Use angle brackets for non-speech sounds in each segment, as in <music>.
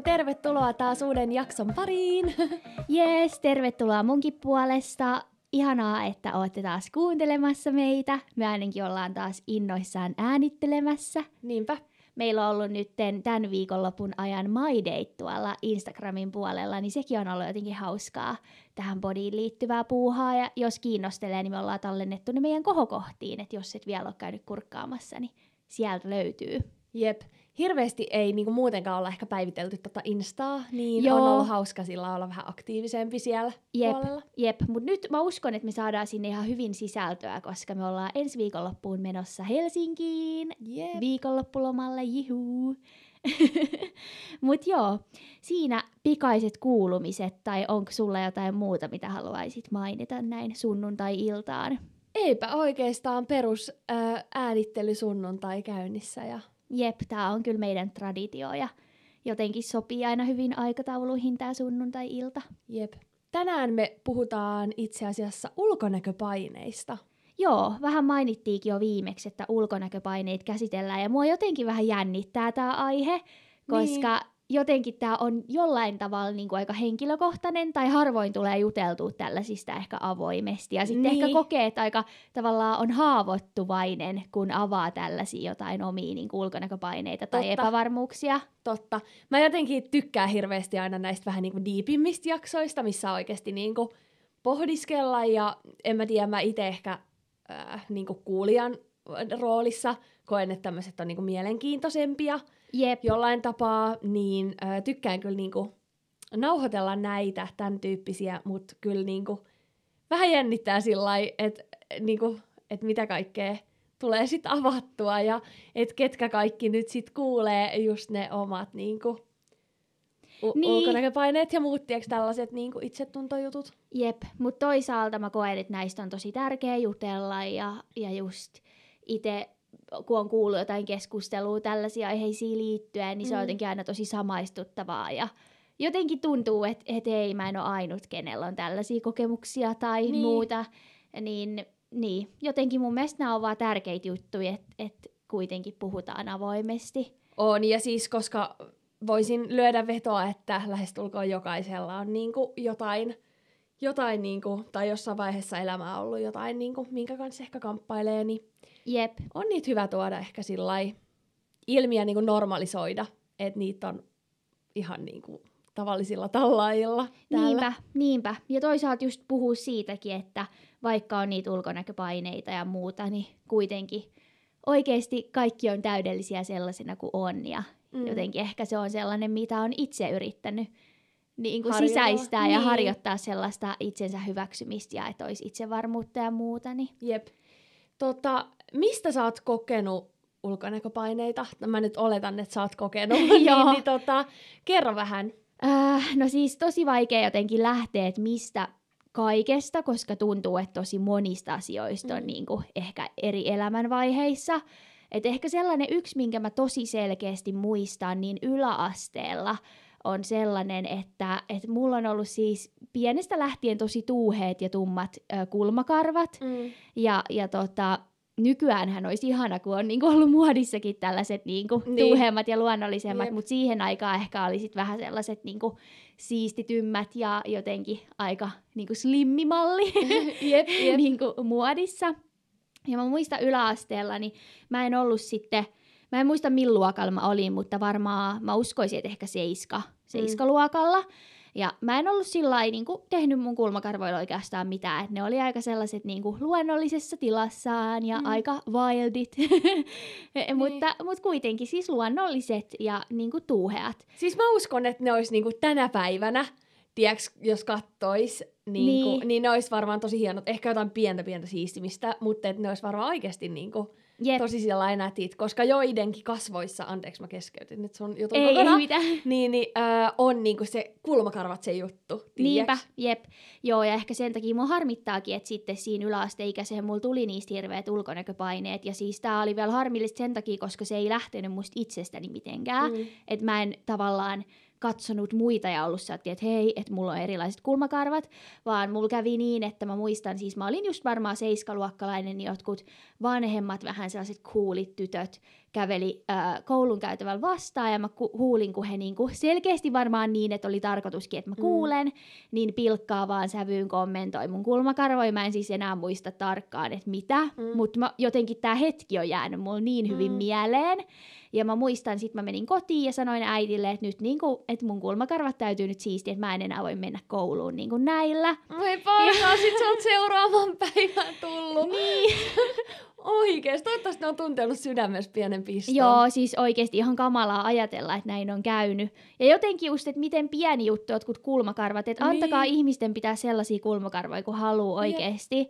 tervetuloa taas uuden jakson pariin. <laughs> Jees, tervetuloa munkin puolesta. Ihanaa, että olette taas kuuntelemassa meitä. Me ainakin ollaan taas innoissaan äänittelemässä. Niinpä. Meillä on ollut nyt tämän viikonlopun ajan My Day tuolla Instagramin puolella, niin sekin on ollut jotenkin hauskaa tähän bodiin liittyvää puuhaa. Ja jos kiinnostelee, niin me ollaan tallennettu ne meidän kohokohtiin, että jos et vielä ole käynyt kurkkaamassa, niin sieltä löytyy. Jep. Hirveästi ei niinku muutenkaan olla ehkä päivitelty tota Instaa, niin Joo. on ollut hauska sillä olla vähän aktiivisempi siellä Jep, puolella. jep. mutta nyt mä uskon, että me saadaan sinne ihan hyvin sisältöä, koska me ollaan ensi viikonloppuun menossa Helsinkiin Jep. viikonloppulomalle, jihuu. <laughs> Mut joo, siinä pikaiset kuulumiset, tai onko sulla jotain muuta, mitä haluaisit mainita näin sunnuntai-iltaan? Eipä oikeastaan perus ää, äänittely sunnuntai käynnissä ja Jep, tää on kyllä meidän traditio ja jotenkin sopii aina hyvin aikatauluihin tää sunnuntai-ilta. jep. Tänään me puhutaan itse asiassa ulkonäköpaineista. Joo, vähän mainittiinkin jo viimeksi, että ulkonäköpaineet käsitellään ja mua jotenkin vähän jännittää tämä aihe, koska niin. Jotenkin tämä on jollain tavalla niin kuin aika henkilökohtainen tai harvoin tulee juteltua tällaisista ehkä avoimesti ja sitten Niin. ehkä kokee, että aika tavallaan on haavoittuvainen, kun avaa tällaisia jotain omia niin kuin ulkonäköpaineita tai Totta. epävarmuuksia. Totta. Mä jotenkin tykkään hirveästi aina näistä vähän niinku diipimmistä jaksoista, missä oikeasti niinku pohdiskella ja en mä tiedä, mä itse ehkä äh, niinku kuulijan roolissa koen, että tämmöiset on niinku mielenkiintoisempia Jep, jollain tapaa, niin äh, tykkään kyllä niinku nauhoitella näitä, tämän tyyppisiä, mutta kyllä niinku vähän jännittää sillä lailla, että niinku, et mitä kaikkea tulee sitten avattua ja että ketkä kaikki nyt sitten kuulee just ne omat niinku, u- Niin. ulkonäköpaineet ja muut tiiäks, tällaiset niinku itsetuntojutut. Jep, mutta toisaalta mä koen, että näistä on tosi tärkeä jutella ja, ja just itse kun on kuullut jotain keskustelua tällaisia aiheisiin liittyen, niin se on Mm. jotenkin aina tosi samaistuttavaa ja jotenkin tuntuu, että et ei, mä en ole ainut, kenellä on tällaisia kokemuksia tai Niin. niin. muuta, niin, niin jotenkin mun mielestä nämä on vaan tärkeitä juttuja, että et kuitenkin puhutaan avoimesti. On, ja siis koska voisin lyödä vetoa, että lähestulkoon jokaisella on niinku jotain, jotain niinku, tai jossain vaiheessa elämää ollut jotain, niinku, minkä kanssa ehkä kamppailee, niin Jep, on niitä hyvä tuoda ehkä sillä ilmiä niinku normalisoida, että niitä on ihan niinku tavallisilla tallaajilla täällä. Niinpä, niinpä. Ja toisaalta just puhuu siitäkin, että vaikka on niitä ulkonäköpaineita ja muuta, niin kuitenkin oikeasti kaikki on täydellisiä sellaisena kuin on. Ja Mm. jotenkin ehkä se on sellainen, mitä on itse yrittänyt niin kuin sisäistää ja Niin. harjoittaa sellaista itsensä hyväksymistä ja että olisi itsevarmuutta ja muuta. Niin. Jep. Tota, mistä sä oot kokenut ulkonäköpaineita? No mä nyt oletan, että sä oot kokenut. <laughs> niin, Joo. niin tota, kerro vähän. Äh, no siis tosi vaikea jotenkin lähteä, että mistä kaikesta, koska tuntuu, että tosi monista asioista on Mm. niin kuin ehkä eri elämänvaiheissa. Et ehkä sellainen yksi, minkä mä tosi selkeästi muistan, niin yläasteella on sellainen, että, että mulla on ollut siis pienestä lähtien tosi tuuheet ja tummat ö, kulmakarvat. Mm. Ja, ja tota, nykyäänhän olisi ihana, kun on niinku ollut muodissakin tällaiset niinku Niin. niin. tuuheemmat ja luonnollisemmat, Jep. mutta siihen aikaan ehkä oli sit vähän sellaiset niinku siistitymmät ja jotenkin aika niinku slimmimalli <laughs> Jep, jep. <laughs> niinku muodissa. Ja mä muistan yläasteella, niin mä en ollut sitten, mä en muista millä luokalla mä olin, mutta varmaan mä uskoisin, että ehkä seiska, seiskaluokalla. Ja mä en ollut sillä lailla niin tehnyt mun kulmakarvoilla oikeastaan mitään, että ne oli aika sellaiset niin kuin, luonnollisessa tilassaan ja Mm. aika wildit, <laughs> mutta, mutta kuitenkin siis luonnolliset ja niin kuin, tuuheat. Siis mä uskon, että ne olisi niinku tänä päivänä, tiiäks, jos kattois, niinku, niin. Niin. niin ne olisi varmaan tosi hienot. Ehkä jotain pientä pientä siistimistä, mutta et ne olisi varmaan oikeasti niinku, Jep, tosi sillä nätit, koska joidenkin kasvoissa, anteeksi mä keskeytin nyt sun jutun ei, ei kokonaan, mitään. <laughs> niin, niin äh, on niinku se kulmakarvat se juttu, Niinpä, tiiäks? jep. Joo, ja ehkä sen takia mua harmittaakin, että sitten siinä yläasteikäiseen mulla tuli niistä hirveät ulkonäköpaineet. Ja siis tää oli vielä harmillista sen takia, koska se ei lähtenyt musta itsestäni mitenkään. Mm. Että mä en tavallaan katsonut muita ja ollut sieltä, että hei, että mulla on erilaiset kulmakarvat, vaan mulla kävi niin, että mä muistan, siis mä olin just varmaan seiskaluokkalainen, niin jotkut vanhemmat vähän sellaiset coolit tytöt käveli äh, koulun käytävällä vastaan ja mä ku- huulin, kun he niinku selkeästi varmaan niin, että oli tarkoituskin, että mä Mm. kuulen, niin pilkkaavaan sävyyn kommentoi mun kulmakarvoja. Mä en siis enää muista tarkkaan, että mitä, Mm. mutta jotenkin tämä hetki on jäänyt mulle niin hyvin Mm. mieleen. Ja mä muistan, sit mä menin kotiin ja sanoin äidille, että nyt niinku, että mun kulmakarvat täytyy nyt siistiä, että mä en enää voi mennä kouluun niinku näillä. Voi parhaa, sit sä oot seuraavan päivän tullut. Niin. <laughs> Oikeesti, toivottavasti ne on tuntenut sydämessä pienen piston. Joo, siis oikeasti ihan kamalaa ajatella, että näin on käynyt. Ja jotenkin just, että miten pieni juttu jotkut kulmakarvat, että Niin. antakaa ihmisten pitää sellaisia kulmakarvoja kuin haluaa Jep. oikeasti.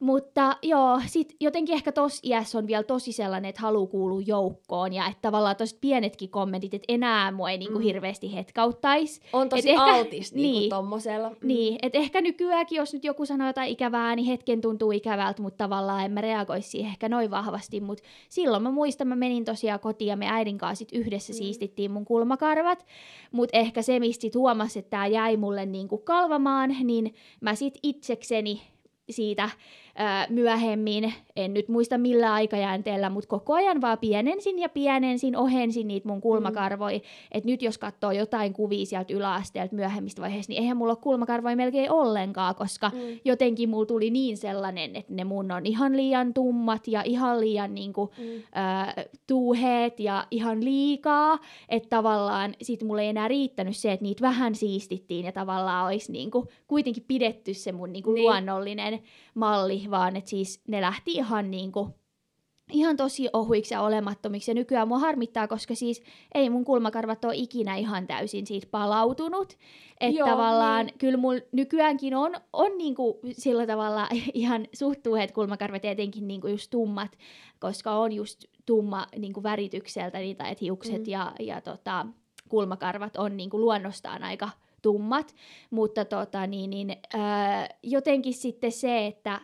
Mutta joo, sit jotenkin ehkä tos iässä on vielä tosi sellainen, että haluaa kuulua joukkoon ja että tavallaan tosi pienetkin kommentit, että enää mua ei niinku Mm. hirveästi hetkauttaisi. On tosi Et ehkä- altis niinku niin. tommosella. Mm. Niin, että ehkä nykyäänkin, jos nyt joku sanoo jotain ikävää, niin hetken tuntuu ikävältä, mutta tavallaan en mä reagoisi siihen ehkä noin vahvasti. Mutta silloin mä muistan, mä menin tosiaan kotiin ja me äidin kanssa sit yhdessä Mm. siistittiin mun kulmakarvat. Mutta ehkä se, mistä sit huomasi, että tämä jäi mulle niinku kalvamaan, niin mä sit itsekseni siitä ää, myöhemmin, en nyt muista millä aikajänteellä, mutta koko ajan vaan pienensin ja pienensin, ohensin niitä mun kulmakarvoja. Mm. Että nyt jos katsoo jotain kuvia sieltä yläasteelta myöhemmistä vaiheista, niin eihän mulla ole kulmakarvoja melkein ollenkaan, koska Mm. jotenkin mulla tuli niin sellainen, että ne mun on ihan liian tummat ja ihan liian niinku, Mm. ää, tuuheet ja ihan liikaa, että tavallaan sit mulle ei enää riittänyt se, että niitä vähän siistittiin ja tavallaan olisi niinku kuitenkin pidetty se mun niinku Niin. luonnollinen malli, vaan että siis ne lähti ihan niinku ihan tosi ohuiksi ja olemattomiksi. Ja nykyään mua harmittaa, koska siis ei mun kulmakarvat ole ikinä ihan täysin siitä palautunut. Että Joo, tavallaan niin. kyllä mulla nykyäänkin on, on niinku sillä tavalla <laughs> ihan suht tuheet kulmakarvat, ja etenkin niinku just tummat, koska on just tumma niinku väritykseltä niitä, että hiukset Mm. ja, ja tota, kulmakarvat on niinku luonnostaan aika tummat, mutta tota, niin, niin, ää, jotenkin sitten se, että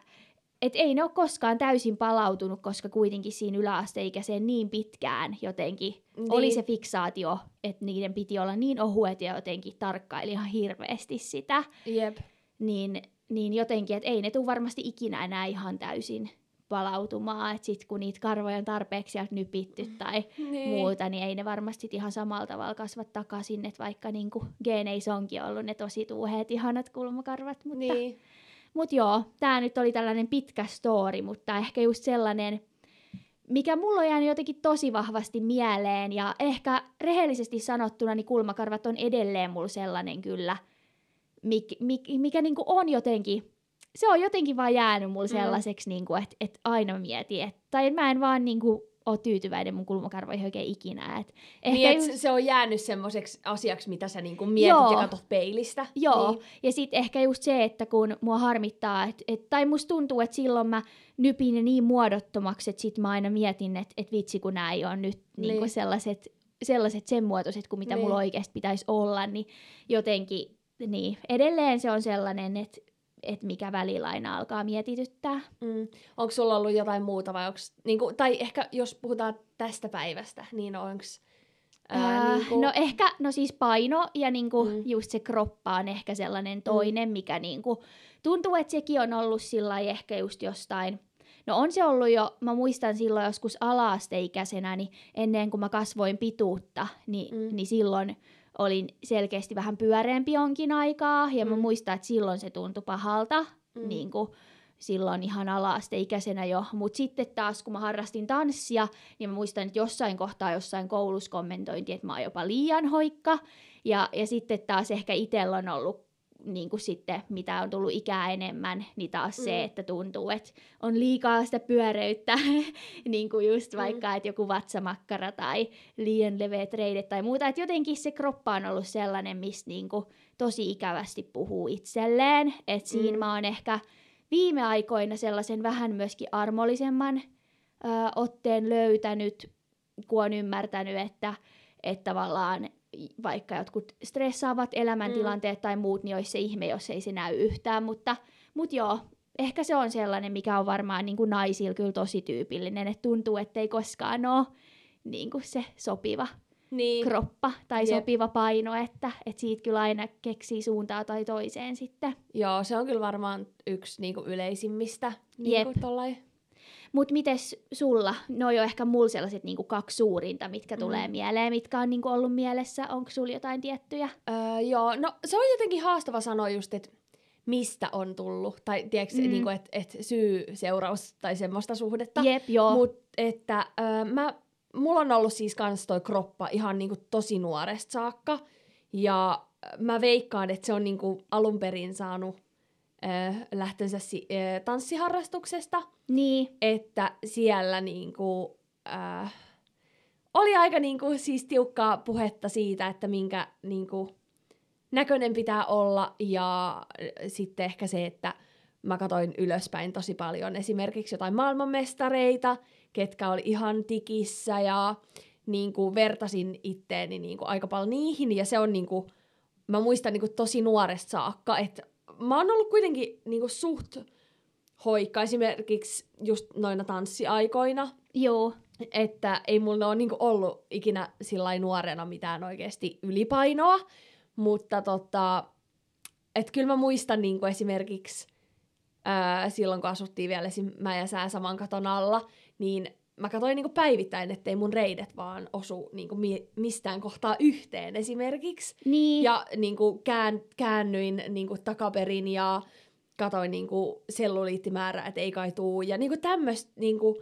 et ei ne ole koskaan täysin palautunut, koska kuitenkin siinä yläasteikäiseen niin pitkään jotenkin Niin. oli se fiksaatio, että niiden piti olla niin ohuet ja jotenkin tarkkaili ihan hirveästi sitä, Jep. niin, niin jotenkin, että ei ne tule varmasti ikinä enää ihan täysin palautumaan, että sitten kun niitä karvoja on tarpeeksi sieltä nypitty tai Niin. muuta, niin ei ne varmasti ihan samalla tavalla kasva takaisin, että vaikka niinku geeneissä onkin ollut ne tosi tuuheet, ihanat kulmakarvat, mutta Niin. Mut joo, tämä nyt oli tällainen pitkä story, mutta ehkä just sellainen, mikä mulla on jäänyt jotenkin tosi vahvasti mieleen, ja ehkä rehellisesti sanottuna, niin kulmakarvat on edelleen mulla sellainen kyllä, mik, mik, mikä niinku on jotenkin, se on jotenkin vaan jäänyt mulla Mm. sellaiseksi, niinku, että et aina mietin, et, tai mä en vaan niinku ole tyytyväinen mun kulmakarvoihin oikein ikinä. Et ehkä Niin, just- se on jäänyt semmoiseksi asiaksi, mitä sä niinku mietit Joo. ja katsot peilistä. Joo, Niin. ja sitten ehkä just se, että kun mua harmittaa, et, et, tai musta tuntuu, että silloin mä nypin ne niin muodottomaksi, että sit mä aina mietin, että et vitsi kun nämä ei ole nyt niin. niinku Niin. sellaiset, sellaiset sen muotoiset kuin mitä Niin. mulla oikeasti pitäisi olla, niin jotenkin niin, edelleen se on sellainen, että et mikä välillä aina alkaa mietityttää. Mm. Onko sulla ollut jotain muuta vai onks, niinku, tai ehkä jos puhutaan tästä päivästä, niin onko Ää, niinku, No ehkä, no siis paino ja niinku Mm. just se kroppa on ehkä sellainen toinen, mm. mikä niinku, tuntuu, että sekin on ollut sillä ehkä just jostain, no on se ollut jo, mä muistan silloin joskus ala-asteikäisenä, niin ennen kuin mä kasvoin pituutta, niin, mm. niin silloin olin selkeästi vähän pyöreämpi jonkin aikaa, ja mä Mm. muistan, että silloin se tuntui pahalta, Mm. niin kuin silloin ihan ala-asteikäisenä jo. Mutta sitten taas, kun mä harrastin tanssia, niin mä muistan, että jossain kohtaa jossain koulussa kommentointiin, että mä oon jopa liian hoikka. Ja, ja sitten taas ehkä itsellä on ollut niin kuin sitten, mitä on tullut ikää enemmän, niin taas mm. se, että tuntuu, että on liikaa sitä pyöreyttä, <laughs> niin kuin just Mm. vaikka, että joku vatsamakkara tai liian leveät reidet tai muuta. Että jotenkin se kroppa on ollut sellainen, mistä niin kuin tosi ikävästi puhuu itselleen. Että siinä Mm. mä oon ehkä viime aikoina sellaisen vähän myöskin armollisemman ö, otteen löytänyt, kun on ymmärtänyt, että, että tavallaan vaikka jotkut stressaavat elämäntilanteet mm. tai muut, niin olisi se ihme, jos ei se näy yhtään, mutta, mutta joo, ehkä se on sellainen, mikä on varmaan niin kuin naisilla kyllä tosi tyypillinen, että tuntuu, että ei koskaan ole niin kuin se sopiva niin. kroppa tai Jep. sopiva paino, että, että siitä kyllä aina keksii suuntaa tai toiseen sitten. Joo, se on kyllä varmaan yksi niinku yleisimmistä. Jep. Niinku tollai. Mutta mites sulla? No on ehkä mulla sellaiset niinku kaksi suurinta, mitkä tulee Mm. mieleen, mitkä on niinku ollut mielessä. Onko sulla jotain tiettyjä? Öö, joo, no se on jotenkin haastava sanoa just, että mistä on tullut. Tai tiedätkö, Mm. niinku, että et syy-seuraus tai semmoista suhdetta. Jep, joo. Mut että öö, mä, mulla on ollut siis kans toi kroppa ihan niinku tosi nuoresta saakka. Ja mä veikkaan, että se on niinku alun perin saanut lähtönsä si- tanssiharrastuksesta. Niin, Että siellä niinku, öö, oli aika niinku, siis tiukkaa puhetta siitä, että minkä niinku, näköinen pitää olla. Ja sitten ehkä se, että mä katoin ylöspäin tosi paljon esimerkiksi jotain maailmanmestareita, ketkä oli ihan tikissä ja niin kuin vertasin itteeni niin kuin aika paljon niihin ja se on niin kuin, mä muistan niin kuin tosi nuoresta saakka, että mä oon ollut kuitenkin niin kuin suht hoikka esimerkiksi just noina tanssiaikoina, joo. että ei mulla ole niin kuin ollut ikinä sillä nuorena mitään oikeasti ylipainoa, mutta tota, että kyllä mä muistan niin kuin esimerkiksi ää, silloin, kun asuttiin vielä esim. mä ja sää saman katon alla, niin mä katsoin niinku päivittäin, ettei mun reidet vaan osu niinku mi- mistään kohtaa yhteen esimerkiksi. Niin, Ja niinku kään, käännyin niinku takaperin ja katoin niinku selluliittimäärää, että ei kai tuu. Ja niinku tämmöistä niinku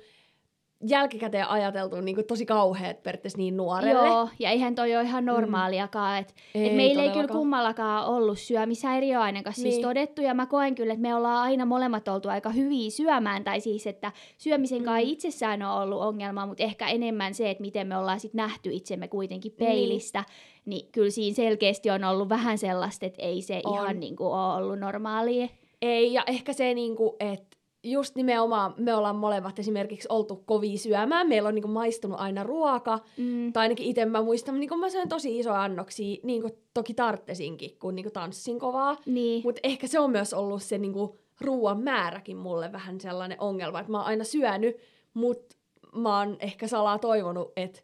jälkikäteen ajateltu niinku tosi kauheat periaatteessa niin nuorelle. Joo, ja eihän toi ole ihan normaaliakaan. Et, Ei et meillä ei kyllä kummallakaan ollut syömishäiriö ainakaan siis Niin. todettu, ja mä koen kyllä, että me ollaan aina molemmat oltu aika hyviä syömään, tai siis, että syömisen Mm. itsessään on ollut ongelma, mutta ehkä enemmän se, että miten me ollaan sit nähty itsemme kuitenkin peilistä, niin, niin kyllä siinä selkeästi on ollut vähän sellaista, että ei se On. ihan niin kuin ole ollut normaalia. Ei, ja ehkä se, niinku, että just nimenomaan me ollaan molemmat esimerkiksi oltu kovia syömään. Meillä on niinku maistunut aina ruoka. Mm. Tai ainakin itse mä muistan, niinku mä söin tosi isoja annoksia, niin kuin toki tarttesinkin, kun niinku tanssin kovaa. Niin, Mutta ehkä se on myös ollut se niinku ruoan määräkin mulle vähän sellainen ongelma, että mä oon aina syönyt, mutta mä oon ehkä salaa toivonut, että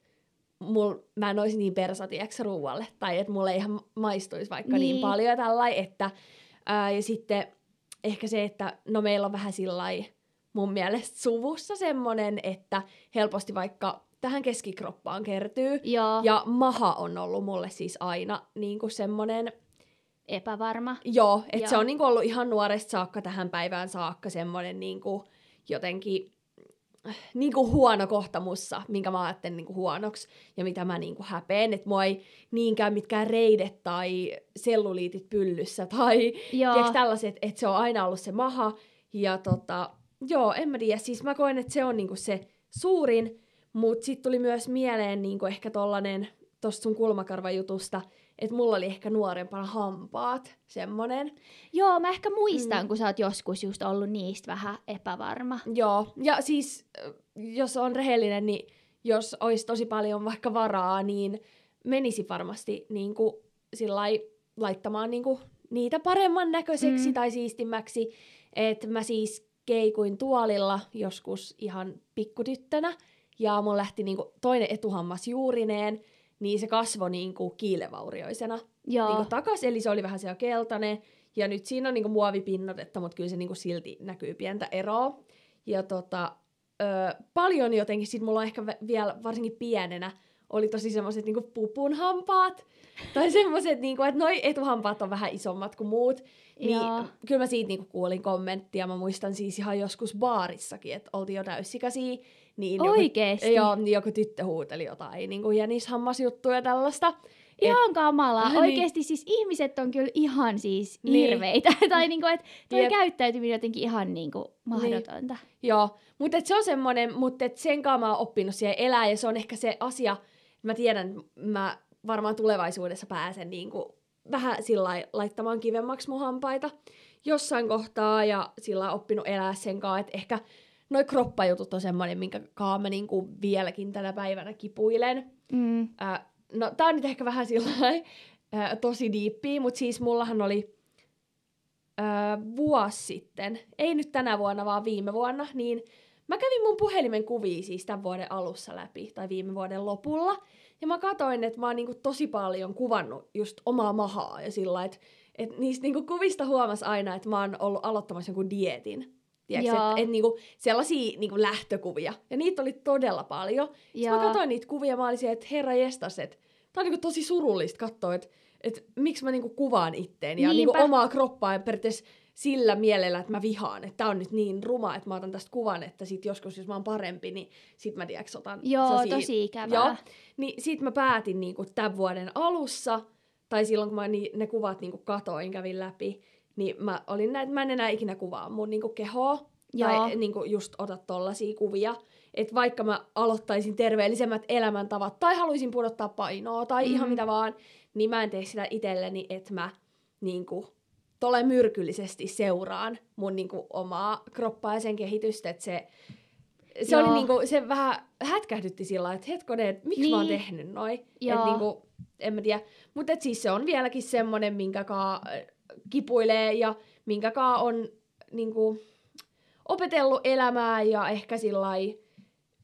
mul, mä en olisi niin persatieks ruualle, tai että mulle ei ihan maistuisi vaikka niin, Niin. niin paljon tällainen, että ää, ja sitten ehkä se, että no meillä on vähän sillä mun mielestä suvussa semmonen, että helposti vaikka tähän keskikroppaan kertyy, joo, ja maha on ollut mulle siis aina niin kuin semmonen, epävarma. Joo, että se on niinku ollut ihan nuoresta saakka tähän päivään saakka semmoinen niinku jotenkin niinku huono kohta mussa, minkä mä ajattelen niinku huonoksi ja mitä mä niinku häpeen, että mua ei niinkään mitkään reidet tai selluliitit pyllyssä tai tiedätkö, tällaiset, että se on aina ollut se maha. Ja tota, joo, en mä tiedä, siis mä koen, että se on niinku se suurin, mutta sitten tuli myös mieleen niinku ehkä tollanen, tosta sun kulmakarvajutusta, että mulla oli ehkä nuorempana hampaat, semmonen. joo, mä ehkä muistan, Mm. kun sä oot joskus just ollut niistä vähän epävarma. Joo, ja siis äh, jos on rehellinen, niin jos olisi tosi paljon vaikka varaa, niin menisi varmasti niin kuin, sillai, laittamaan niin kuin, niitä paremman näköiseksi Mm. mm. tai siistimmäksi. Että mä siis keikuin tuolilla joskus ihan pikkutyttönä, ja mun lähti niin kuin, toinen etuhammas juurineen, niin se kasvoi niin kuin, kiilevaurioisena Joo, niinku takas, eli se oli vähän siellä keltainen. Ja nyt siinä on niinku muovipinnotetta, mutta kyllä se niinku silti näkyy pientä eroa. Ja tota, ö, paljon jotenkin, sit mulla on ehkä vielä varsinkin pienenä, oli tosi semmoiset niinku pupunhampaat. tai <laughs> semmoiset, niinku, että noi etuhampaat on vähän isommat kuin muut. Niin Joo. kyllä mä siitä niinku kuulin kommenttia. Mä muistan siis ihan joskus baarissakin, että oltiin jo täysikäisiä. Niin Oikeesti? Joku, joo, niin joku tyttö huuteli jotain niinku jänishammasjuttuja ja tällaista. Et- Ihan kamalaa. <laughs> Niin. Oikeesti siis ihmiset on kyllä ihan siis Niin. hirveitä. <laughs> tai niinku, että toi Jep. käyttäytyminen jotenkin ihan niinku mahdotonta. Joo, mutta se on semmoinen, mutta sen kanssa mä oon oppinut siihen elää ja se on ehkä se asia, mä tiedän, mä varmaan tulevaisuudessa pääsen niinku vähän sillä laittamaan kivemmaksi mun hampaita jossain kohtaa ja sillä oppinut elää sen kanssa, että ehkä noi kroppajutut on semmoinen, minkä kanssa mä niinku vieläkin tänä päivänä kipuilen. Mm. Äh, no tää on nyt ehkä vähän sillä äh, tosi diippiä, mutta siis mullahan oli äh, vuosi sitten, ei nyt tänä vuonna, vaan viime vuonna, niin mä kävin mun puhelimen kuvia siis tämän vuoden alussa läpi, tai viime vuoden lopulla, ja mä katoin, että mä oon niinku tosi paljon kuvannut just omaa mahaa, ja sillä että et niistä niinku kuvista huomas aina, että mä oon ollut aloittamassa jonkun dietin, Tiedätkö, Joo. et, niinku, sellaisia niinku lähtökuvia. Ja niitä oli todella paljon. Sitten Joo. mä katsoin niitä kuvia, mä olin siellä, että herra jestas, että tää on niinku tosi surullista katsoa, että et miksi mä niinku kuvaan itteeni ja niinku omaa kroppaa ja periaatteessa sillä mielellä, että mä vihaan, että tää on nyt niin ruma, että mä otan tästä kuvan, että sit joskus, jos mä oon parempi, niin sit mä tiedäks otan Joo, sellaisia- tosi ikävää. Joo, niin sit mä päätin niinku tämän vuoden alussa, tai silloin kun mä ni, ne kuvat niinku katoin, kävin läpi, niin mä olin näin, että mä en enää ikinä kuvaa mun niinku kehoa, Joo. tai niinku just ota tollasia kuvia. Että vaikka mä aloittaisin terveellisemmät elämäntavat, tai haluaisin pudottaa painoa, tai mm. ihan mitä vaan, niin mä en tee sitä itselleni, että mä niinku, tolle myrkyllisesti seuraan mun niinku, omaa kroppaa ja sen kehitystä, että se, se Joo. oli niinku, se vähän hätkähdytti sillä että hetkonen, miksi niin. mä oon Niin. tehnyt noin. Että niinku, en mä tiedä. Mutta siis se on vieläkin semmonen, minkä kaa kipuilee ja minkä kaa on niinku, opetellut elämää ja ehkä sillä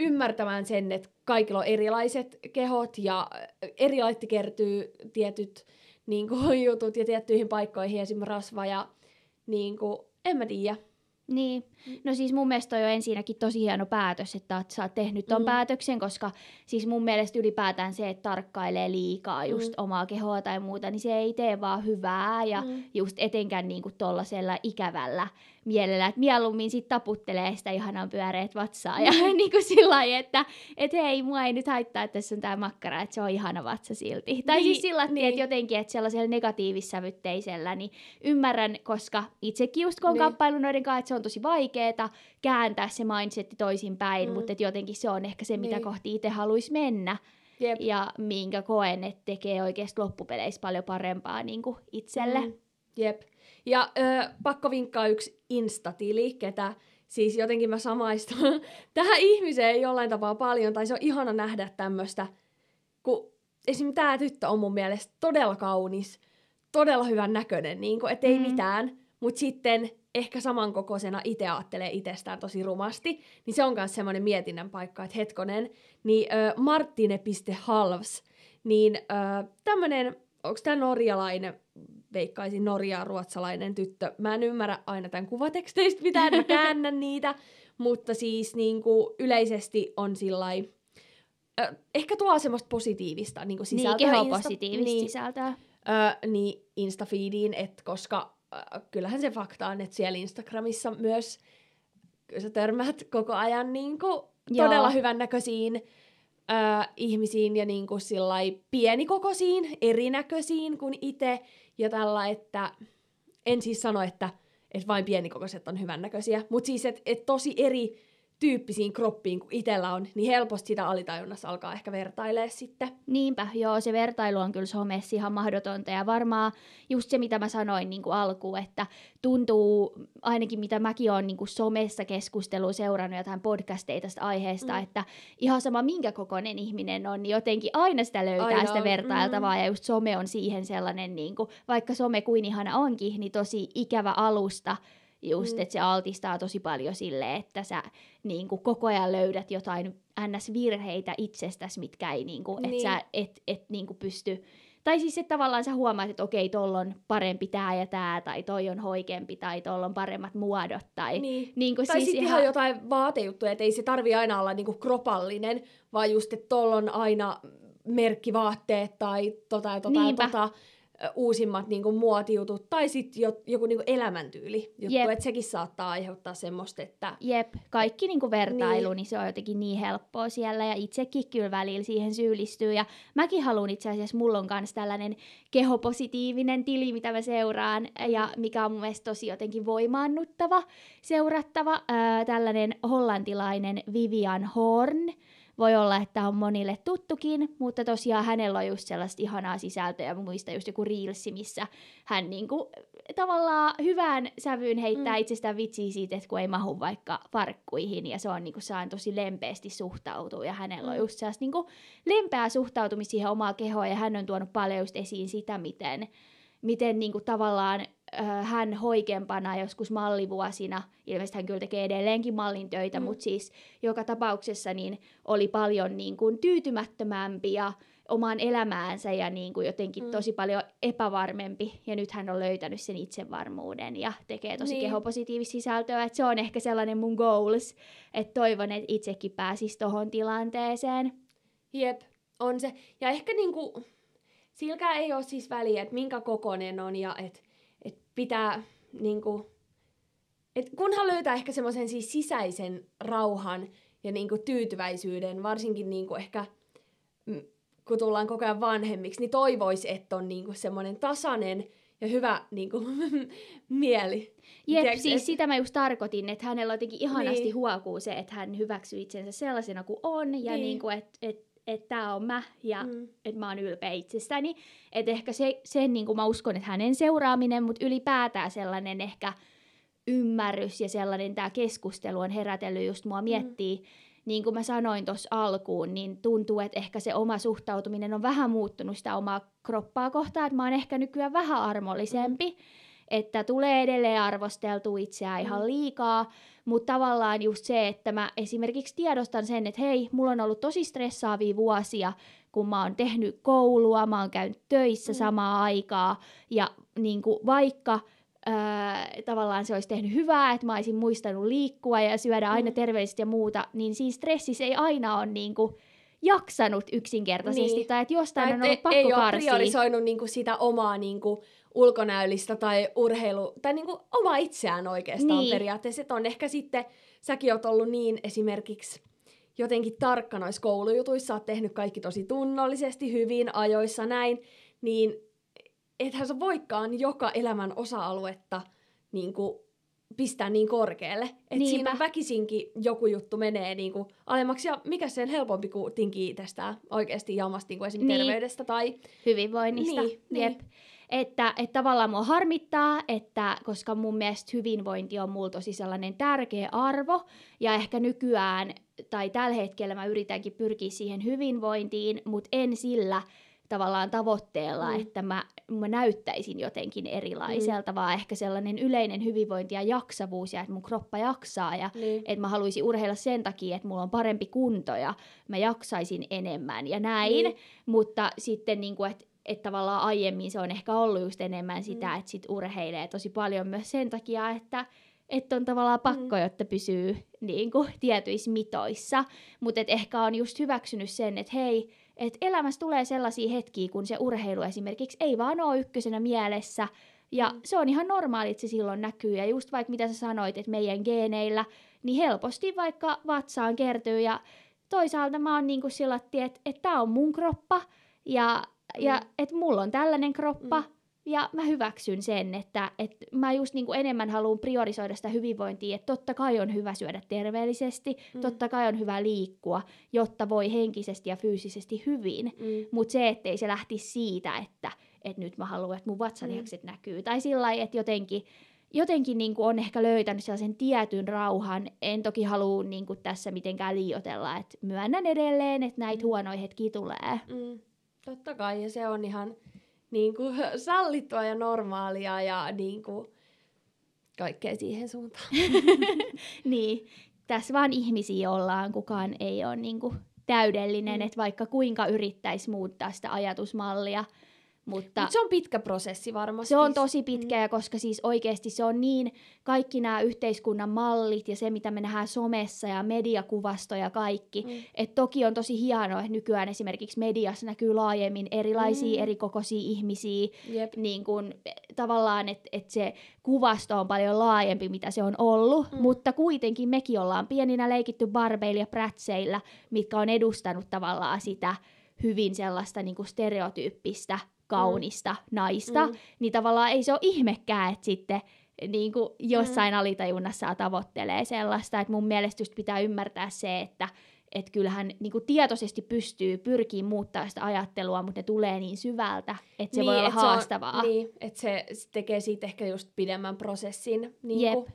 ymmärtämään sen, että kaikilla on erilaiset kehot ja äh, erilaiset kertyy tietyt niin kuin, <laughs> jutut ja tiettyihin paikkoihin, esimerkiksi rasva ja niin kuin, en mä tiedä. Niin, no siis mun mielestä toi on ensinnäkin tosi hieno päätös, että sä oot tehnyt ton Mm. mm. päätöksen, koska siis mun mielestä ylipäätään se, että tarkkailee liikaa just Mm. mm. omaa kehoa tai muuta, niin se ei tee vaan hyvää ja Mm. mm. just etenkään niinku tollasella ikävällä mielellä, että mieluummin sit taputtelee sitä ihanan pyöreät vatsaa ja Mm. <laughs> niinku sillä lailla, että et hei, mua ei nyt haittaa, että tässä on tää makkara, että se on ihana vatsa silti. Tai Niin, siis sillä niin. niin. että jotenkin, että sellaisella negatiivissävytteisellä, niin ymmärrän, koska itsekin just kun on Niin. niin. kamppailu noiden kanssa, että se on tosi vaikeeta kääntää se mindsetti toisinpäin, Mm. mutta et jotenkin se on ehkä se, mitä Niin. kohti itse haluaisi mennä. Jep. Ja minkä koen, että tekee oikeasti loppupeleissä paljon parempaa niin kuin itselle. Mm, jep. Ja ö, pakko vinkkaa yksi Instatili, ketä siis jotenkin mä samaistun <laughs> tähän ihmiseen jollain tapaa paljon, tai se on ihana nähdä tämmöistä, kun esim. tämä tyttö on mun mielestä todella kaunis, todella hyvän näköinen, niin kun, et ei Mm. mitään, mutta sitten ehkä samankokoisena itse ajattelee itsestään tosi rumasti, niin se on myös semmoinen mietinnän paikka, että hetkonen, niin ö, marttine.halvs, niin ö, tämmönen, onko tämä norjalainen, veikkaisin norjaa ruotsalainen tyttö, mä en ymmärrä aina tämän kuvateksteistä mitään, mä käännän niitä, mutta siis niin kuin, yleisesti on sillai, ö, ehkä tuo semmoista positiivista niin kuin Niin, sisältöä. kehopositiivista niin, sisältöä. ö, niin Instafeediin, että koska ö, kyllähän se fakta on, että siellä Instagramissa myös kyllä sä törmäät koko ajan niin kuin, todella hyvännäköisiin ö, ihmisiin ja niin kuin sillai pienikokoisiin, erinäköisiin kuin itse. Ja tällä, että en siis sano, että, että vain pienikokoiset on hyvännäköisiä, mutta siis, että et tosi eri tyyppisiin kroppiin kuin itsellä on, niin helposti sitä alitajunnassa alkaa ehkä vertailee sitten. Niinpä, joo, se vertailu on kyllä somessa ihan mahdotonta ja varmaan just se, mitä mä sanoin niin kuin alkuun, että tuntuu, ainakin mitä mäkin olen niin kuin somessa keskustelua seurannut jotain podcasteita tästä aiheesta, Mm. että ihan sama minkä kokoinen ihminen on, niin jotenkin aina sitä löytää Aina sitä vertailtavaa mm. ja just some on siihen sellainen, niin kuin, vaikka some kuin ihana onkin, niin tosi ikävä alusta, just, Mm. että se altistaa tosi paljon sille, että sä niin kuin koko ajan löydät jotain ns-virheitä itsestäsi, mitkä ei niin kuin, Niin. että sä et, et niin kuin pysty, tai siis että tavallaan sä huomaat, että okei, tolla on parempi tää ja tää, tai toi on hoikempi, tai tolla on paremmat muodot, tai Niin. niin kuin Tai siis sitten ihan jotain vaatejuttuja, että ei se tarvi aina olla niinku kropallinen, vaan just, että tuolla on aina merkkivaatteet tai tota ja tota Niinpä. ja tota uusimmat niinku muotijutut, tai sitten jo, joku niinku elämäntyyli juttu, että sekin saattaa aiheuttaa semmoista, että Jep, kaikki niinku vertailu, Niin. niin. niin se on jotenkin niin helppoa siellä ja itsekin kyllä välillä siihen syyllistyy. Ja mäkin haluan itse asiassa, mulla on myös tällainen kehopositiivinen tili, mitä mä seuraan ja mikä on mun mielestä tosi jotenkin voimaannuttava, seurattava. Ää, tällainen hollantilainen Vivian Horn. Voi olla, että on monille tuttukin, mutta tosiaan hänellä on just sellaista ihanaa sisältöä. Mä muistan just joku reelsi, missä hän niinku, tavallaan hyvään sävyyn heittää Mm. itsestään vitsiä siitä, että kun ei mahu vaikka farkkuihin, ja se on niinku, saan tosi lempeästi suhtautuu, ja hänellä on Mm. just sellaista niinku, lempeää suhtautumista siihen omaan kehoon, ja hän on tuonut paljon just esiin sitä, miten, miten niinku, tavallaan äh, hän hoikempana joskus mallivuosina, ilmeisesti hän kyllä tekee edelleenkin mallin töitä, Mm. mutta siis joka tapauksessa niin oli paljon niin kuin, tyytymättömämpi ja omaan elämäänsä ja niin kuin jotenkin Mm. tosi paljon epävarmempi. Ja nyt hän on löytänyt sen itsevarmuuden ja tekee tosi Niin. niin. kehopositiivista sisältöä. Että se on ehkä sellainen mun goals, että toivon, että itsekin pääsisi tohon tilanteeseen. Jep, on se. Ja ehkä niinku, silläkään ei ole siis väliä, että minkä kokoinen on ja että pitää niinku, et kunhan löytää ehkä semmoisen siis sisäisen rauhan ja niinku tyytyväisyyden, varsinkin niinku ehkä mm, kun tullaan koko ajan vanhemmiksi, niin toivoisi, että on niinku semmoinen tasainen ja hyvä niinku, <laughs> mieli. Jep, Tiedätkö, siis et- sitä mä just tarkoitin, että hänellä jotenkin ihanasti Niin. niin. huokuu se, että hän hyväksyy itsensä sellaisena kuin on ja Niin. niin. niin että et, et tämä on mä ja Mm. mm. että mä oon ylpeä itsestäni. Että ehkä se, sen niin kuin mä uskon, että hänen seuraaminen, mutta ylipäätään sellainen ehkä ymmärrys ja sellainen tämä keskustelu on herätellyt just mua miettiä. Niin kuin mä sanoin tuossa alkuun, niin tuntuu, että ehkä se oma suhtautuminen on vähän muuttunut sitä omaa kroppaa kohtaan, että mä oon ehkä nykyään vähän armollisempi, että tulee edelleen arvosteltu itseään Mm. ihan liikaa, mutta tavallaan just se, että mä esimerkiksi tiedostan sen, että hei, mulla on ollut tosi stressaavia vuosia, kun mä oon tehnyt koulua, mä oon käynyt töissä Mm. samaa aikaa, ja niin kuin vaikka ää, tavallaan se olisi tehnyt hyvää, että mä olisin muistanut liikkua ja syödä aina Mm. terveellisesti ja muuta, niin siinä stressissä ei aina ole niin kuin jaksanut yksinkertaisesti, Niin. tai että jostain Tai on ollut ei, pakko ei ole karsia. priorisoinut niinku sitä omaa niinku ulkonäöllistä tai urheilu, tai niinku omaa itseään oikeastaan Niin. periaatteessa. Et on ehkä sitten, säkin oot ollut niin esimerkiksi jotenkin tarkka noissa koulujutuissa, oot tehnyt kaikki tosi tunnollisesti, hyvin, ajoissa, näin, niin ethän sä voikaan joka elämän osa-aluetta niinku pistää niin korkealle. Että siinä väkisinkin joku juttu menee niinku alemmaksi. Ja mikä sen helpompi kuin tinkii tästä oikeasti jamasta niinku esim. Niin. terveydestä tai... hyvinvoinnista. Niin, niin. Että, että tavallaan mua harmittaa, että koska mun mielestä hyvinvointi on mulla tosi sellainen tärkeä arvo, ja ehkä nykyään tai tällä hetkellä mä yritänkin pyrkiä siihen hyvinvointiin, mutta en sillä tavallaan tavoitteella, Mm. mm. että mä, mä näyttäisin jotenkin erilaiselta, mm. vaan ehkä sellainen yleinen hyvinvointi ja jaksavuus ja että mun kroppa jaksaa ja Niin. että mä haluaisin urheilla sen takia, että mulla on parempi kunto ja mä jaksaisin enemmän ja näin. Niin. Mutta sitten, niin kuin, että että tavallaan aiemmin se on ehkä ollut just enemmän sitä, Mm. mm. että sit urheilee tosi paljon myös sen takia, että että on tavallaan pakko, Mm. mm. jotta pysyy niin kuin, tietyissä mitoissa. Mutta ehkä on just hyväksynyt sen, että hei, että elämässä tulee sellaisia hetkiä, kun se urheilu esimerkiksi ei vaan ole ykkösenä mielessä. Ja Mm. se on ihan normaali, että se silloin näkyy. Ja just vaikka mitä sä sanoit, että meidän geeneillä, niin helposti vaikka vatsaan kertyy. Ja toisaalta mä oon niin kuin sillä että että tämä on mun kroppa. Ja, ja Mm. että mulla on tällainen kroppa. Mm. Ja mä hyväksyn sen, että, että mä just niin kuin enemmän haluan priorisoida sitä hyvinvointia, että totta kai on hyvä syödä terveellisesti, Mm. totta kai on hyvä liikkua, jotta voi henkisesti ja fyysisesti hyvin. Mm. Mutta se, ettei se lähtisi siitä, että, että nyt mä haluan, että mun vatsalihakset mm. näkyy. Tai sillä että jotenkin, jotenkin niin kuin on ehkä löytänyt sellaisen tietyn rauhan. En toki halua niin kuin tässä mitenkään liioitella, että myönnän edelleen, että näitä Mm. huonoja hetkiä tulee. Mm. Totta kai, ja se on ihan niin kuin, <laughs> sallittua ja normaalia ja niin kuin, kaikkea siihen suuntaan. <laughs> niin, tässä vaan ihmisiä ollaan, kukaan ei ole niin kuin täydellinen, Mm. että vaikka kuinka yrittäisi muuttaa sitä ajatusmallia, mutta... Mutta se on pitkä prosessi varmasti. Se on tosi pitkä, Mm. ja koska siis oikeasti se on niin, kaikki nämä yhteiskunnan mallit ja se, mitä me nähdään somessa ja mediakuvasto ja kaikki, Mm. et toki on tosi hienoa, että nykyään esimerkiksi mediassa näkyy laajemmin erilaisia Mm. erikokoisia ihmisiä, Jep. niin kun, tavallaan, että et se kuvasto on paljon laajempi, mitä se on ollut, mm. mutta kuitenkin mekin ollaan pieninä leikitty barbeilla ja prätseillä, mitkä on edustanut tavallaan sitä hyvin sellaista niin kuin stereotyyppistä, kaunista mm. naista, Mm. niin tavallaan ei se ole ihmekään, että sitten niin kuin jossain mm. alitajunnassa tavoittelee sellaista, että mun mielestä just pitää ymmärtää se, että et kyllähän niin kuin tietoisesti pystyy pyrkiä muuttaa sitä ajattelua, mutta ne tulee niin syvältä, että se niin, voi olla et se on- haastavaa. niin, että se se tekee siitä ehkä just pidemmän prosessin. Niin Jep. Kuin.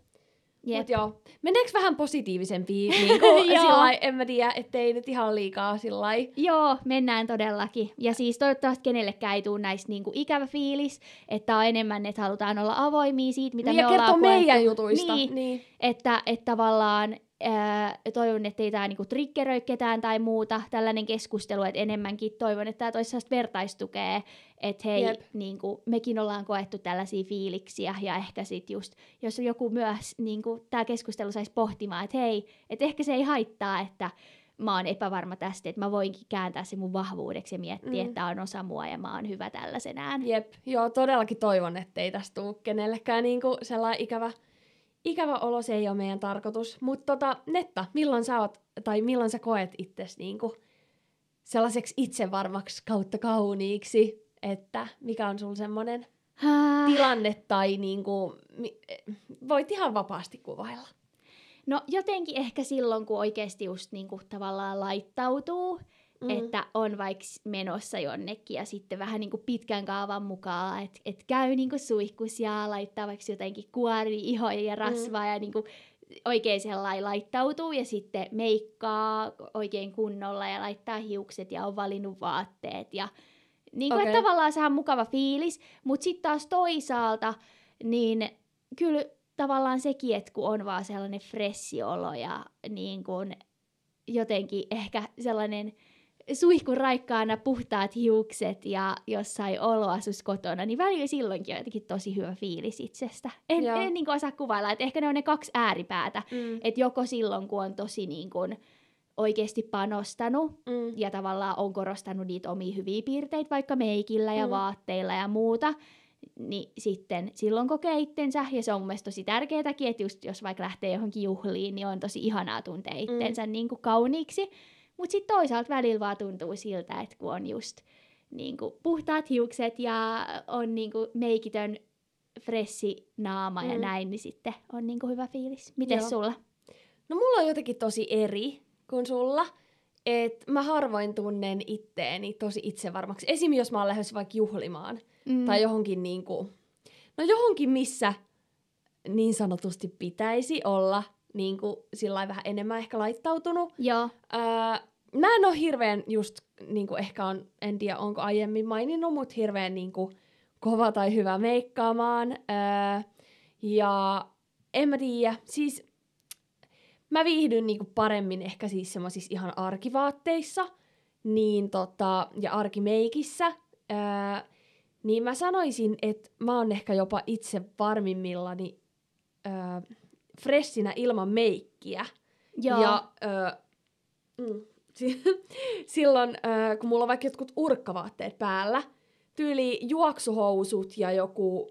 Jep. Mut joo, meneekö vähän positiivisempiin? <laughs> Niin kuin, sillai, en mä tiedä, ettei nyt ihan liikaa sillä Joo, mennään todellakin. Ja siis toivottavasti kenellekään ei tule näistä niinku ikävä fiilis, että on enemmän, että halutaan olla avoimia siitä, mitä niin, me ja ollaan kertoo koettu. meidän jutuista. Niin, Niin. että, että tavallaan ää, toivon, että ei tämä niinku triggeröi ketään tai muuta, tällainen keskustelu, että enemmänkin toivon, että tämä toisi sellaista vertaistukea, että hei, Jep. niinku, mekin ollaan koettu tällaisia fiiliksiä, ja ehkä sitten just, jos joku myös, niinku, tämä keskustelu saisi pohtimaan, että hei, että ehkä se ei haittaa, että mä oon epävarma tästä, että mä voinkin kääntää se mun vahvuudeksi ja miettiä, Mm. että on osa mua ja mä oon hyvä tällaisenään. Jep, joo, todellakin toivon, ettei tästä tule kenellekään niinku sellainen ikävä, ikävä olo, se ei ole meidän tarkoitus. Mutta tota, Netta, milloin sä oot, tai milloin sä koet itsesi niinku sellaiseksi itsevarmaksi kautta kauniiksi, että mikä on sulla semmoinen tilanne tai niinku, voit ihan vapaasti kuvailla. No jotenkin ehkä silloin, kun oikeasti just niinku tavallaan laittautuu, mm. että on vaikka menossa jonnekin ja sitten vähän niinku pitkän kaavan mukaan, että et käy niinku suihkus ja laittaa vaikka jotenkin kuori ihoja ja rasvaa mm. ja niinku oikein sellainen laittautuu ja sitten meikkaa oikein kunnolla ja laittaa hiukset ja on valinnut vaatteet ja niin kuin, Okei. että tavallaan sehän on mukava fiilis, mutta sitten taas toisaalta, niin kyllä tavallaan sekin, että kun on vaan sellainen fressi olo ja niin kuin jotenkin ehkä sellainen suihkun raikkaana puhtaat hiukset ja jossain oloasus kotona, niin välillä silloinkin on jotenkin tosi hyvä fiilis itsestä. En, Joo. en niin kuin osaa kuvailla, että ehkä ne on ne kaksi ääripäätä. Mm. Että joko silloin, kun on tosi niin kuin oikeasti panostanut Mm. ja tavallaan on korostanut niitä omia hyviä piirteitä vaikka meikillä ja Mm. vaatteilla ja muuta, niin sitten silloin kokee itsensä, ja se on mun mielestä tosi tärkeätäkin, että just jos vaikka lähtee johonkin juhliin, niin on tosi ihanaa tuntea itsensä mm. niin kuin kauniiksi, mutta sitten toisaalta välillä vaan tuntuu siltä, että kun on just niin kuin puhtaat hiukset ja on niin kuin meikitön fressi naama mm. ja Mm. näin, niin sitten on niin kuin hyvä fiilis. Miten Joo. sulla? No mulla on jotenkin tosi eri kuin sulla. että mä harvoin tunnen itteeni tosi itsevarmaksi. Esim. jos mä oon lähdössä vaikka juhlimaan Mm. tai johonkin niinku, no johonkin missä niin sanotusti pitäisi olla niinku sillä lailla vähän enemmän ehkä laittautunut. Joo. Öö, mä en ole hirveän just, niinku ehkä on, en tiedä onko aiemmin maininnut, mutta hirveän niinku kova tai hyvä meikkaamaan. Öö, ja en mä tiedä, siis mä viihdyn niinku paremmin ehkä siis semmoisissa ihan arkivaatteissa niin tota, ja arkimeikissä. Öö, niin mä sanoisin, että mä oon ehkä jopa itse varmimmillani öö, freshinä ilman meikkiä. Joo. Ja öö, mm, si- <laughs> silloin, öö, kun mulla on vaikka jotkut urkkavaatteet päällä, tyyli juoksuhousut ja joku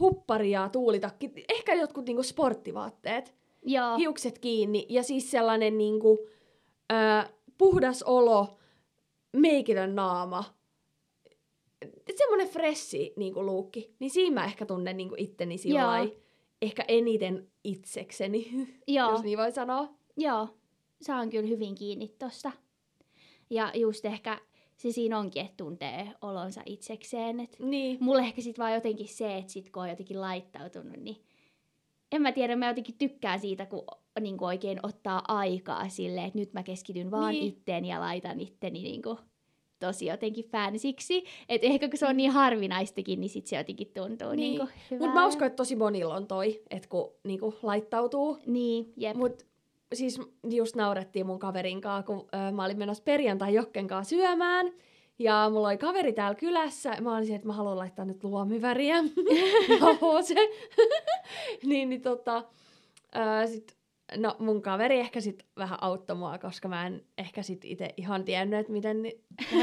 huppari ja tuulitakki, ehkä jotkut niinku sporttivaatteet, Joo. hiukset kiinni ja siis sellainen niinku, öö, puhdas olo, meikitön naama, semmoinen fressi niinku luukki, niin siinä mä ehkä tunnen niinku itteni sillä ehkä eniten itsekseni, <laughs> Joo. jos niin voi sanoa. Joo, saan kyllä hyvin kiinni tosta. Ja just ehkä se siinä onkin, että tuntee olonsa itsekseen. Et Niin. mulle ehkä sit vaan jotenkin se, että sit kun on jotenkin laittautunut, niin en mä tiedä, mä jotenkin tykkään siitä, kun niin kuin oikein ottaa aikaa silleen, että nyt mä keskityn vaan Niin. niin. itteen ja laitan itteni niin kuin tosi jotenkin fansiksi. Että ehkä kun se on niin harvinaistakin, niin sit se jotenkin tuntuu Niin. niin. niin hyvältä. Mutta mä uskon, että tosi monilla on toi, että kun niinku laittautuu. Niin, jep. Mut siis just naurettiin mun kaverin kanssa, kun ö, mä olin menossa perjantai Jokken kanssa syömään. Ja mulla oli kaveri täällä kylässä. Mä olin että mä haluan laittaa nyt luomiväriä. <laughs> Joo, se. <laughs> niin, niin tota, ö, sit, no mun kaveri ehkä sit vähän auttoi mua, koska mä en ehkä sit itse ihan tiennyt, että miten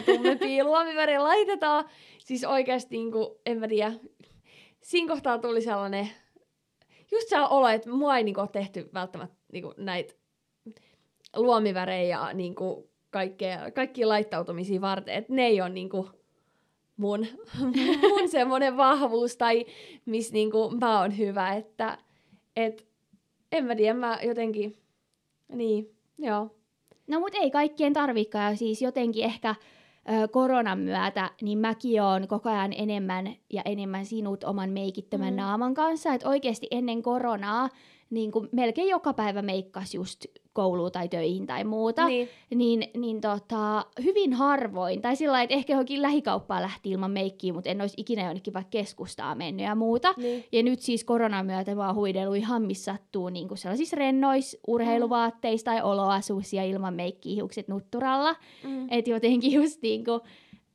tummempia luomiväriä laitetaan. Siis oikeasti niinku, en mä tiedä, siinä kohtaa tuli sellainen, just se olo, että mua ei niinku ole tehty välttämättä niinku näitä luomivärejä ja niinku kaikkea, kaikkia laittautumisia varten, että ne ei ole niinku mun, <laughs> mun semmoinen vahvuus tai missä niinku mä oon hyvä, että et, en mä tiedä, mä jotenkin, niin, joo. No mut ei kaikkien tarvikaan, ja siis jotenkin ehkä ö, koronan myötä, niin mäkin oon koko ajan enemmän ja enemmän sinut oman meikittömän Mm. mm. naaman kanssa. Että oikeasti ennen koronaa, niin kuin melkein joka päivä meikkas just kouluun tai töihin tai muuta, Niin. niin, niin tota, hyvin harvoin, tai sillä että ehkä johonkin lähikauppaan lähti ilman meikkiä, mutta en olisi ikinä jonnekin vaikka keskustaa mennyt ja muuta. Niin. Ja nyt siis koronan myötä mä oon huidellut ihan missä sattuu niin kuin sellaisissa rennois urheiluvaatteissa tai oloasuissa ja ilman meikkiä hiukset nutturalla. Mm. Että jotenkin just niin kuin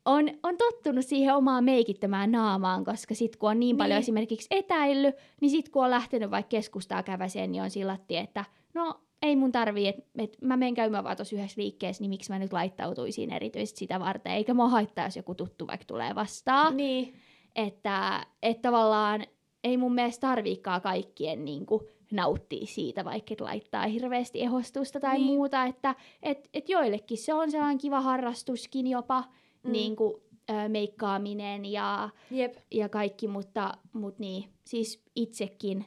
on, on tottunut siihen omaan meikittömään naamaan, koska sit kun on niin paljon Niin. esimerkiksi etäillyt, niin sit kun on lähtenyt vaikka keskustaa käväseen, niin on sillatti, että no ei mun tarvii, että et mä menen käymään vaan tuossa yhdessä liikkeessä, niin miksi mä nyt laittautuisin erityisesti sitä varten, eikä mua haittaa, jos joku tuttu vaikka tulee vastaan. Niin. Että, että tavallaan ei mun mielestä tarviikaan kaikkien niin kuin, nauttia siitä, vaikka et laittaa hirveästi ehostusta tai niin. muuta, että et, et joillekin se on sellainen kiva harrastuskin jopa, Mm. niin kuin, ö, meikkaaminen ja, Jep. ja kaikki, mutta, mutta niin, siis itsekin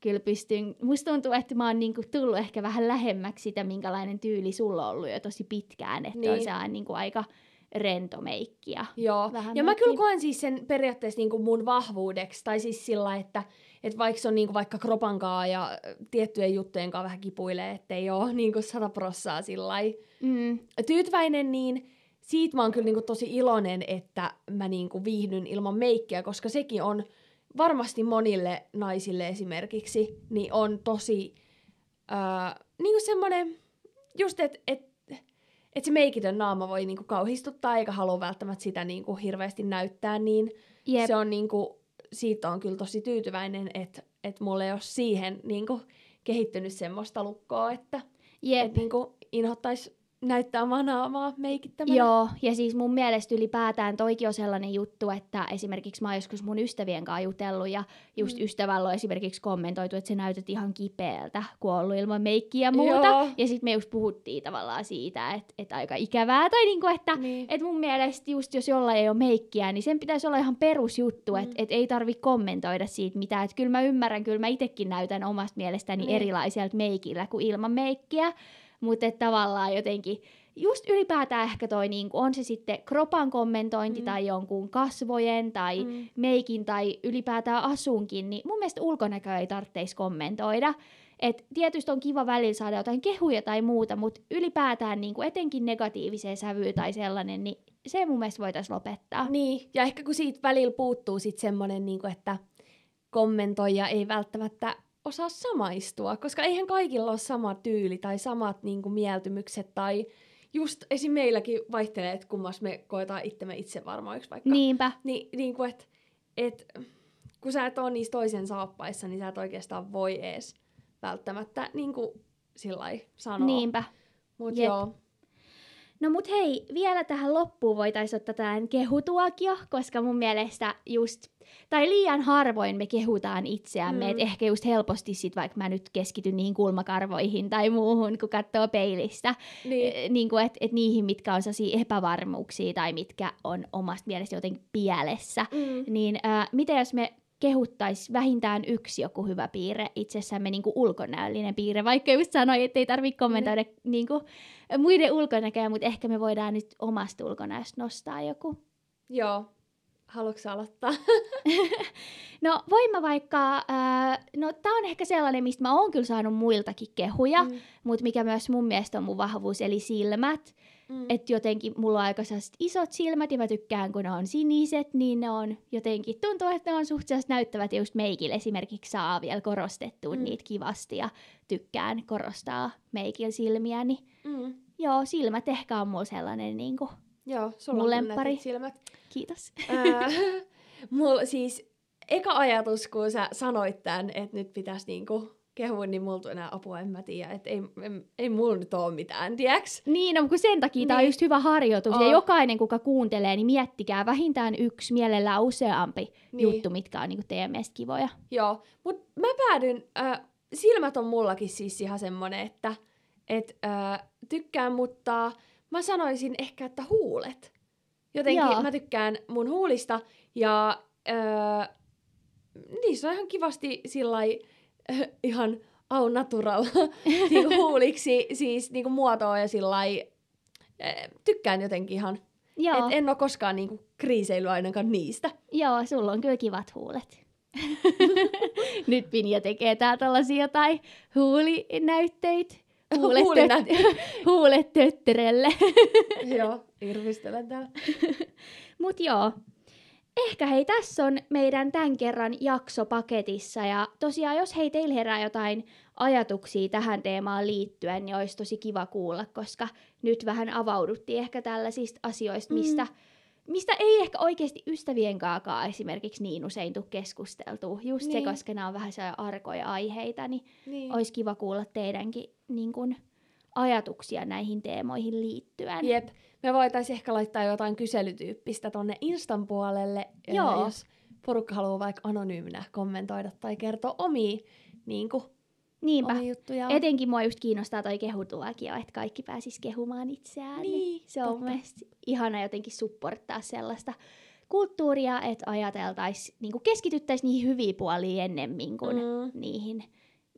kyllä pystyn, musta tuntuu, että mä oon niinku tullut ehkä vähän lähemmäksi sitä, minkälainen tyyli sulla on ollut jo tosi pitkään, että niin. on Niin. sellainen niinku aika rento meikki ja Joo. Vähän ja mä meikkiä. kyllä koen siis sen periaatteessa niinku mun vahvuudeksi, tai siis sillä, että et vaikka se on niinku vaikka kropankaa ja tiettyjen juttujen kanssa vähän kipuilee, ettei ole <laughs> niinku sata prossaa sillä mm, tyytyväinen, niin siitä mä oon kyllä niinku tosi iloinen, että mä niinku viihdyn ilman meikkiä, koska sekin on varmasti monille naisille esimerkiksi, niin on tosi äh, niinku semmoinen, just että et, et se meikitön naama voi niinku kauhistuttaa, eikä halua välttämättä sitä niinku hirveästi näyttää, niin jep, se on niinku, siitä on kyllä tosi tyytyväinen, että et mulla ei ole siihen niinku kehittynyt semmoista lukkoa, että jep. et niinku inhottaisi näyttää omaa naamaa meikittämänä. Joo, ja siis mun mielestä ylipäätään toikin on sellainen juttu, että esimerkiksi mä oon joskus mun ystävien kanssa jutellut ja just Mm. mm. ystävällä on esimerkiksi kommentoitu, että sä näytät ihan kipeältä, kun on ollut ilman meikkiä ja muuta. Joo. Ja sitten me just puhuttiin tavallaan siitä, että, että aika ikävää, tai niinku, että Niin. et mun mielestä just jos jollain ei ole meikkiä, niin sen pitäisi olla ihan perusjuttu, Mm. että et ei tarvi kommentoida siitä mitään. Että kyllä mä ymmärrän, kyllä mä itsekin näytän omasta mielestäni Niin. erilaiselta meikillä kuin ilman meikkiä. Mutta tavallaan jotenkin, just ylipäätään ehkä toi, niin on se sitten kropan kommentointi Mm. tai jonkun kasvojen tai Mm. meikin tai ylipäätään asunkin, niin mun mielestä ulkonäköä ei tarvitsisi kommentoida. Et tietysti on kiva välillä saada jotain kehuja tai muuta, mutta ylipäätään niin kuin etenkin negatiiviseen sävyyn tai sellainen, niin se mun mielestä voitaisiin lopettaa. Niin, ja ehkä kun siitä välillä puuttuu sit semmoinen, niin että kommentoija ei välttämättä osaa samaistua, koska eihän kaikilla ole sama tyyli tai samat niin kuin, mieltymykset tai just esim. meilläkin vaihtelee, että kummas me koetaan itsemme itsevarmoiksi vaikka. Niinpä, Niin, niin kuin, että et, kun sä et ole niissä toisen saappaissa, niin sä et oikeastaan voi ees välttämättä niin kuin, sillai sanoa. niinpä. Mut Jep. joo. No mut hei, vielä tähän loppuun voitaisiin ottaa tällainen kehutuokio, koska mun mielestä just, tai liian harvoin me kehutaan itseämme, Mm. että ehkä just helposti sit, vaikka mä nyt keskityn niihin kulmakarvoihin tai muuhun, kun katsoo peilistä, Niin. niin. niin kuin, että et niihin, mitkä on sellaisia epävarmuuksia tai mitkä on omasta mielestä jotenkin pielessä, Mm. niin äh, mitä jos me kehuttais vähintään yksi joku hyvä piirre itsessämme niin kuin ulkonäöllinen piirre, vaikka just sanoin, että ei tarvitse kommentoida niin kuin, muiden ulkonäköä, mutta ehkä me voidaan nyt omasta ulkonäöstä nostaa joku. Joo. Haluatko aloittaa? <laughs> No voin mä vaikka, äh, no tää on ehkä sellainen, mistä mä oon kyllä saanut muiltakin kehuja, mm. Mm. mutta mikä myös mun mielestä on mun vahvuus, eli silmät. Mm. Että jotenkin mulla on aika isot silmät ja mä tykkään, kun ne on siniset, niin ne on jotenkin, tuntuu, että ne on suhteellisesti näyttävät ja just meikillä esimerkiksi saa vielä korostettua Mm. niitä kivasti ja tykkään korostaa meikillä silmiäni. Mm. Joo, silmät ehkä on mulla sellainen niin kuin, Joo, sulla Mun on silmät. kiitos. Ää, <laughs> mulla siis eka ajatus, kun sä sanoit tämän, että nyt pitäisi niinku kehua, niin mulla enää apua, en mä tiedä, että ei, ei, ei mulla nyt ole mitään, tiiäks? Niin, no, kun sen takia niin. tämä on just hyvä harjoitus. On. Ja jokainen, kuka kuuntelee, niin miettikää vähintään yksi, mielellään useampi Niin. juttu, mitkä on niin teidän mielestä kivoja. Joo, mut mä päädyn, äh, silmät on mullakin siis ihan semmonen, että et, äh, tykkään, mutta mä sanoisin ehkä, että huulet. Jotenkin Joo. mä tykkään mun huulista ja äh, niissä on ihan kivasti sillai, <laughs> ihan au natural <laughs> niinku huuliksi, siis niinku muotoa ja sillai, äh, tykkään jotenkin ihan. Joo, Et en ole koskaan niinku kriiseillyt ainakaan niistä. joo, sulla on kyllä kivat huulet. <laughs> Nyt Pinja tekee täällä tällaisia jotain huulinäytteitä. Huulet, huulet tötterelle. Joo, irvistelen täällä. Mut joo, ehkä hei tässä on meidän tämän kerran jakso paketissa. Ja tosiaan jos hei teillä herää jotain ajatuksia tähän teemaan liittyen, niin olisi tosi kiva kuulla, koska nyt vähän avauduttiin ehkä tällaisista asioista, Mm. mistä, mistä ei ehkä oikeasti ystävien kaakaan esimerkiksi niin usein tule keskusteltua. Just niin. se, koska nämä on vähän sellaisia arkoja aiheita, niin Niin. olisi kiva kuulla teidänkin niin kun, ajatuksia näihin teemoihin liittyen. Jep. Me voitaisiin ehkä laittaa jotain kyselytyyppistä tonne Instan puolelle, Joo. jos porukka haluaa vaikka anonyyminä kommentoida tai kertoa omia, niin kuin, Niinpä. omia juttuja. Etenkin mua just kiinnostaa toi kehutuokio, että kaikki pääsis kehumaan itseään. Niin, se on totta. mun mielestä ihana jotenkin supporttaa sellaista kulttuuria, että ajateltaisiin, niin keskityttäisiin niihin hyviin puoliin ennemmin kuin. Mm, niihin,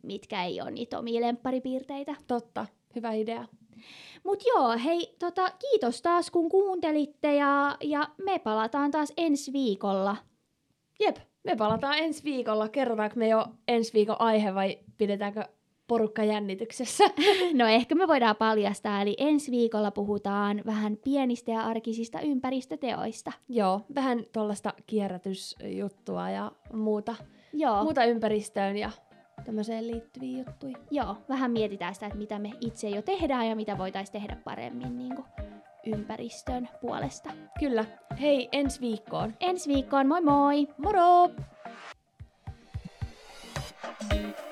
mitkä ei ole niitä omia lempparipiirteitä. totta, hyvä idea. Mut joo, hei, tota, kiitos taas kun kuuntelitte ja, ja me palataan taas ensi viikolla. Jep, me palataan ensi viikolla. Kerrotaanko me jo ensi viikon aihe vai pidetäänkö porukka jännityksessä? <laughs> No ehkä me voidaan paljastaa, eli ensi viikolla puhutaan vähän pienistä ja arkisista ympäristöteoista. Joo, vähän tuollaista kierrätysjuttua ja muuta, Joo. muuta ympäristöön ja tämmöiseen liittyviä juttuja. Joo, vähän mietitään sitä, että mitä me itse jo tehdään ja mitä voitaisiin tehdä paremmin niin kuin ympäristön puolesta. Kyllä. Hei, ensi viikkoon. Ensi viikkoon, moi moi! Moro! thank you